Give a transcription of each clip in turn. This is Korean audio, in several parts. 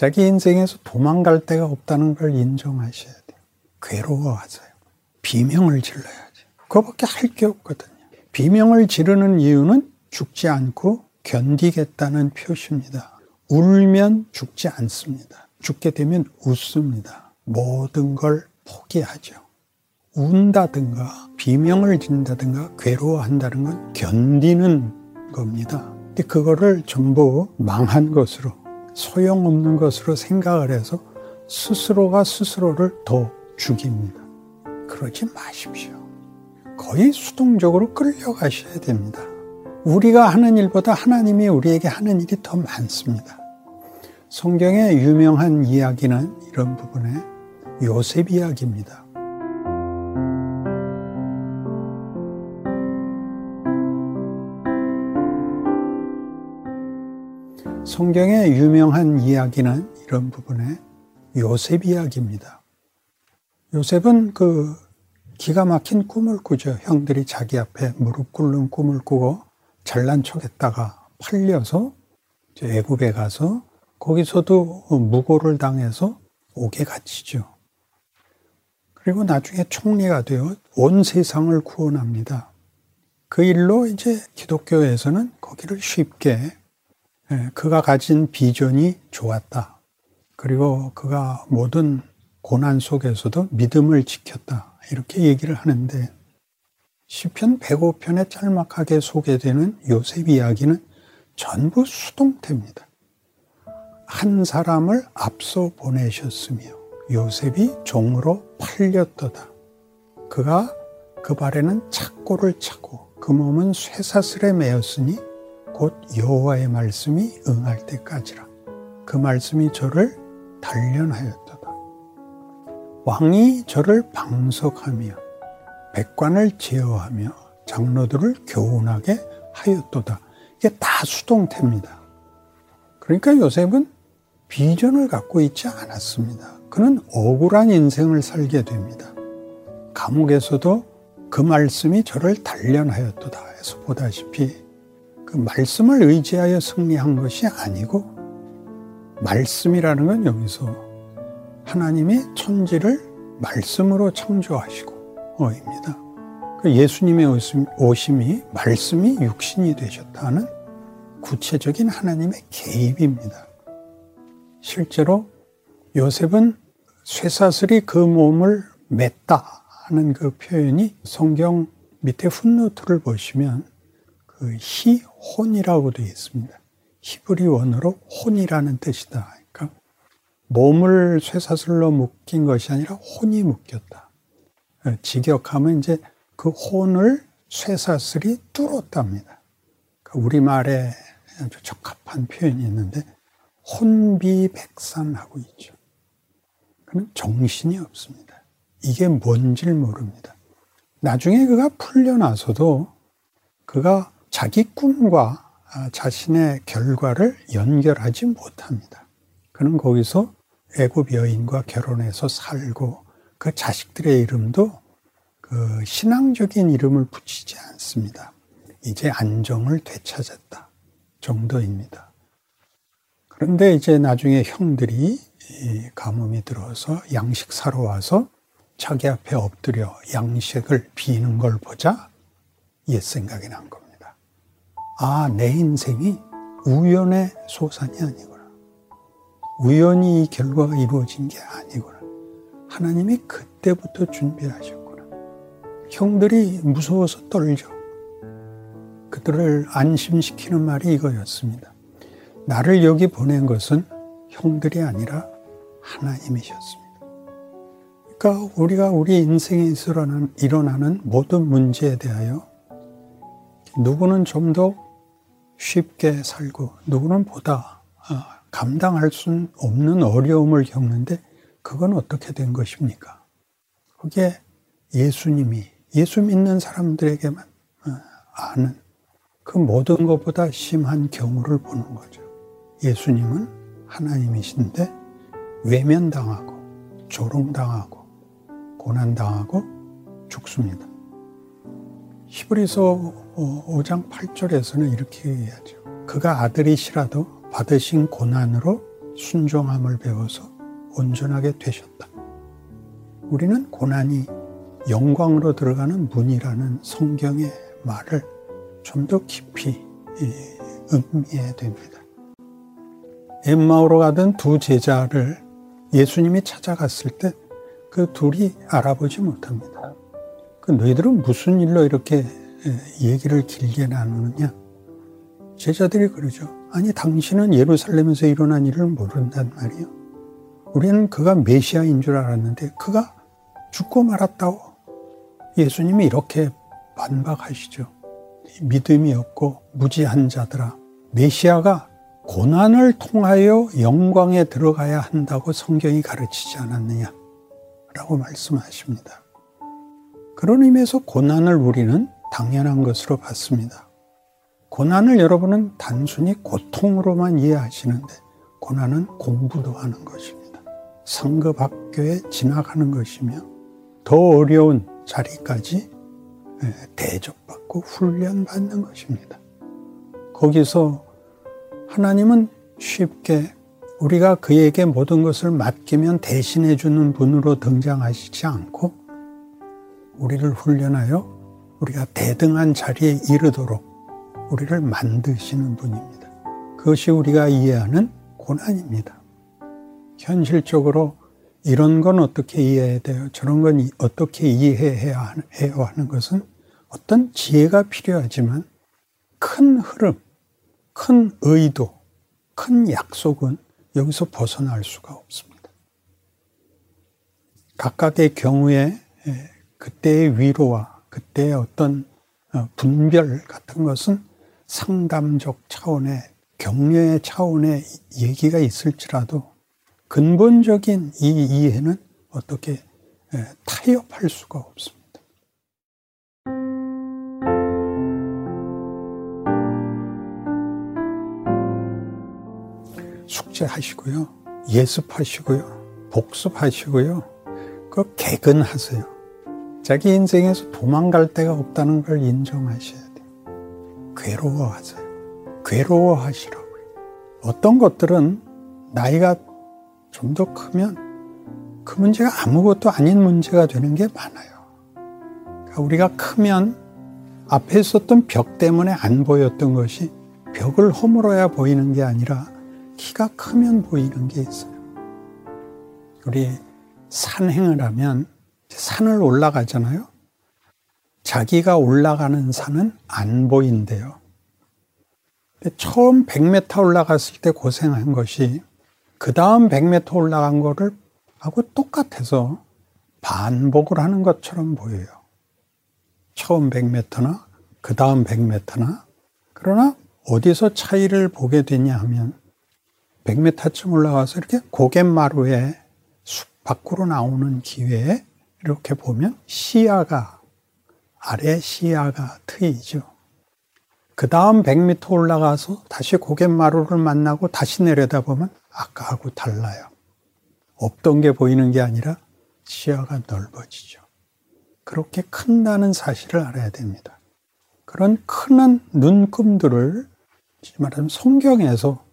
자기 인생에서 도망갈 데가 없다는 걸 인정하셔야 돼요. 괴로워하세요. 비명을 질러야지. 그거밖에 할 게 없거든요. 비명을 지르는 이유는 죽지 않고 견디겠다는 표시입니다. 울면 죽지 않습니다. 죽게 되면 웃습니다. 모든 걸 포기하죠. 운다든가 비명을 진다든가 괴로워한다는 건 견디는 겁니다. 근데 그거를 전부 망한 것으로 소용없는 것으로 생각을 해서 스스로가 스스로를 더 죽입니다. 그러지 마십시오. 거의 수동적으로 끌려가셔야 됩니다. 우리가 하는 일보다 하나님이 우리에게 하는 일이 더 많습니다. 성경의 유명한 이야기는 이런 부분에 요셉 이야기입니다. 성경의 유명한 이야기는 이런 부분에 요셉 이야기입니다. 요셉은 그 기가 막힌 꿈을 꾸죠. 형들이 자기 앞에 무릎 꿇는 꿈을 꾸고 잘난 척했다가 팔려서 애굽에 가서 거기서도 무고를 당해서 옥에 갇히죠. 그리고 나중에 총리가 되어 온 세상을 구원합니다. 그 일로 이제 기독교에서는 거기를 쉽게 예, 그가 가진 비전이 좋았다. 그리고 그가 모든 고난 속에서도 믿음을 지켰다. 이렇게 얘기를 하는데 시편 105편에 짤막하게 소개되는 요셉 이야기는 전부 수동태입니다. 한 사람을 앞서 보내셨으며 요셉이 종으로 팔렸도다. 그가 그 발에는 착고를 차고 그 몸은 쇠사슬에 매였으니 곧 여호와의 말씀이 응할 때까지라. 그 말씀이 저를 단련하였도다. 왕이 저를 방석하며 백관을 제어하며 장로들을 교훈하게 하였도다. 이게 다 수동태입니다. 그러니까 요셉은 비전을 갖고 있지 않았습니다. 그는 억울한 인생을 살게 됩니다. 감옥에서도 그 말씀이 저를 단련하였도다 해서 보다시피 그 말씀을 의지하여 승리한 것이 아니고 말씀이라는 건 여기서 하나님이 천지를 말씀으로 창조하시고 어입니다. 그 예수님의 오심이 말씀이 육신이 되셨다는 구체적인 하나님의 개입입니다. 실제로 요셉은 쇠사슬이 그 몸을 맸다 하는 그 표현이 성경 밑에 훗노트를 보시면 그 희혼이라고 되어 있습니다. 히브리 원어로 혼이라는 뜻이다. 그러니까 몸을 쇠사슬로 묶인 것이 아니라 혼이 묶였다. 직역하면 이제 그 혼을 쇠사슬이 뚫었답니다. 그러니까 우리말에 아주 적합한 표현이 있는데 혼비백산하고 있죠. 그는 정신이 없습니다. 이게 뭔지를 모릅니다. 나중에 그가 풀려나서도 그가 자기 꿈과 자신의 결과를 연결하지 못합니다. 그는 거기서 애굽 여인과 결혼해서 살고 그 자식들의 이름도 그 신앙적인 이름을 붙이지 않습니다. 이제 안정을 되찾았다 정도입니다. 그런데 이제 나중에 형들이 가뭄이 들어서 양식 사러 와서 자기 앞에 엎드려 양식을 비는 걸 보자 옛 생각이 난 겁니다. 아, 내 인생이 우연의 소산이 아니구나. 우연히 이 결과가 이루어진 게 아니구나. 하나님이 그때부터 준비하셨구나. 형들이 무서워서 떨죠. 그들을 안심시키는 말이 이거였습니다. 나를 여기 보낸 것은 형들이 아니라 하나님이셨습니다. 그러니까 우리가 우리 인생에 일어나는, 일어나는 모든 문제에 대하여 누구는 좀 더 쉽게 살고 누구는 보다 아, 감당할 수 없는 어려움을 겪는데 그건 어떻게 된 것입니까? 그게 예수님이 예수 믿는 사람들에게만 어, 아는 그 모든 것보다 심한 경우를 보는 거죠. 예수님은 하나님이신데 외면당하고 조롱당하고 고난당하고 죽습니다. 히브리서 5장 8절에서는 이렇게 얘기하죠. 그가 아들이시라도 받으신 고난으로 순종함을 배워서 온전하게 되셨다. 우리는 고난이 영광으로 들어가는 문이라는 성경의 말을 좀 더 깊이 음미해야 됩니다. 엠마오로 가던 두 제자를 예수님이 찾아갔을 때 그 둘이 알아보지 못합니다. 그 너희들은 무슨 일로 이렇게 얘기를 길게 나누느냐? 제자들이 그러죠. 아니, 당신은 예루살렘에서 일어난 일을 모른단 말이요. 우리는 그가 메시아인 줄 알았는데 그가 죽고 말았다고 예수님이 이렇게 반박하시죠. 믿음이 없고 무지한 자들아. 메시아가 고난을 통하여 영광에 들어가야 한다고 성경이 가르치지 않았느냐? 라고 말씀하십니다. 그런 의미에서 고난을 우리는 당연한 것으로 봤습니다. 고난을 여러분은 단순히 고통으로만 이해하시는데 고난은 공부도 하는 것입니다. 상급 학교에 진학하는 것이며 더 어려운 자리까지 예, 대접받고 훈련받는 것입니다. 거기서 하나님은 쉽게 우리가 그에게 모든 것을 맡기면 대신해 주는 분으로 등장하시지 않고 우리를 훈련하여 우리가 대등한 자리에 이르도록 우리를 만드시는 분입니다. 그것이 우리가 이해하는 고난입니다. 현실적으로 이런 건 어떻게 이해해야 돼요? 저런 건 어떻게 이해해야 해요? 하는 것은 어떤 지혜가 필요하지만 큰 흐름, 큰 의도, 큰 약속은 여기서 벗어날 수가 없습니다. 각각의 경우에 그때의 위로와 그때의 어떤 어, 분별 같은 것은 상담적 차원의 격려의 차원의 얘기가 있을지라도 근본적인 이 이해는 어떻게 타협할 수가 없습니다. 숙제하시고요. 예습하시고요. 복습하시고요. 그 개근하세요. 자기 인생에서 도망갈 데가 없다는 걸 인정하셔야 돼요. 괴로워하세요. 괴로워하시라고요. 어떤 것들은 나이가 좀 더 크면 그 문제가 아무것도 아닌 문제가 되는 게 많아요. 그러니까 우리가 크면 앞에 있었던 벽 때문에 안 보였던 것이 벽을 허물어야 보이는 게 아니라 키가 크면 보이는 게 있어요. 우리 산행을 하면 산을 올라가잖아요. 자기가 올라가는 산은 안 보인대요. 처음 100m 올라갔을 때 고생한 것이 그 다음 100m 올라간 거를 하고 똑같아서 반복을 하는 것처럼 보여요. 처음 100m나 그 다음 100m나 그러나 어디서 차이를 보게 되냐 하면 100m쯤 올라가서 이렇게 고갯마루에 숲 밖으로 나오는 기회에 이렇게 보면 시야가 아래 시야가 트이죠. 그 다음 100m 올라가서 다시 고갯마루를 만나고 다시 내려다보면 아까하고 달라요. 없던 게 보이는 게 아니라 시야가 넓어지죠. 그렇게 큰다는 사실을 알아야 됩니다. 그런 큰 눈금들을 말하면 성경에서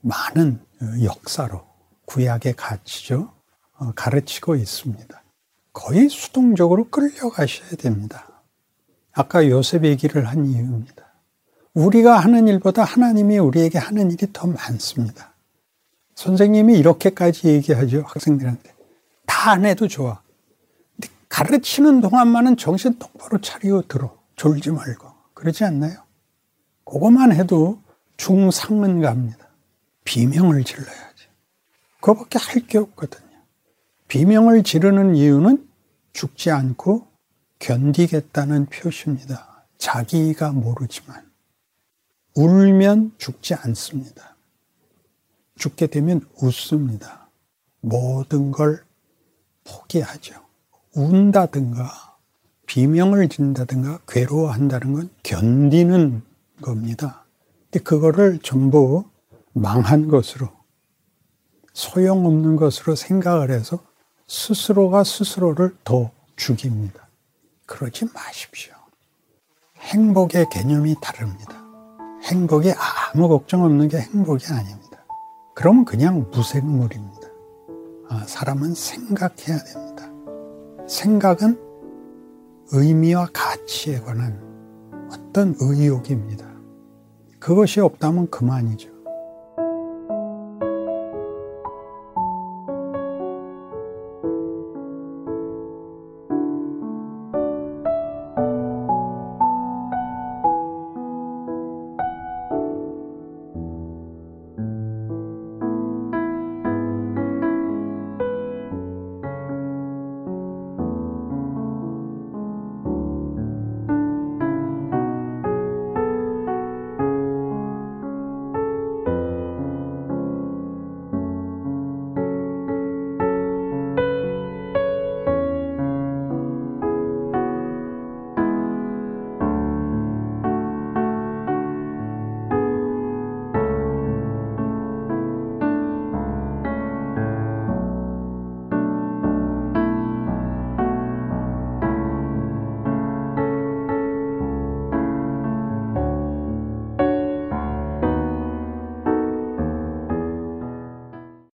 많은 역사로 구약의 가치죠. 어, 가르치고 있습니다. 거의 수동적으로 끌려가셔야 됩니다. 아까 요셉 얘기를 한 이유입니다. 우리가 하는 일보다 하나님이 우리에게 하는 일이 더 많습니다. 선생님이 이렇게까지 얘기하죠. 학생들한테. 다 안 해도 좋아. 가르치는 동안만은 정신 똑바로 차리고 들어. 졸지 말고. 그러지 않나요? 그것만 해도 중상은 갑니다. 비명을 질러야지. 그거밖에 할 게 없거든요. 비명을 지르는 이유는 죽지 않고 견디겠다는 표시입니다. 자기가 모르지만. 울면 죽지 않습니다. 죽게 되면 웃습니다. 모든 걸 포기하죠. 운다든가, 비명을 진다든가, 괴로워한다는 건 견디는 겁니다. 근데 그거를 전부 망한 것으로 소용없는 것으로 생각을 해서 스스로가 스스로를 더 죽입니다. 그러지 마십시오. 행복의 개념이 다릅니다. 행복이 아무 걱정 없는 게 행복이 아닙니다. 그러면 그냥 무생물입니다. 아, 사람은 생각해야 됩니다. 생각은 의미와 가치에 관한 어떤 의욕입니다. 그것이 없다면 그만이죠.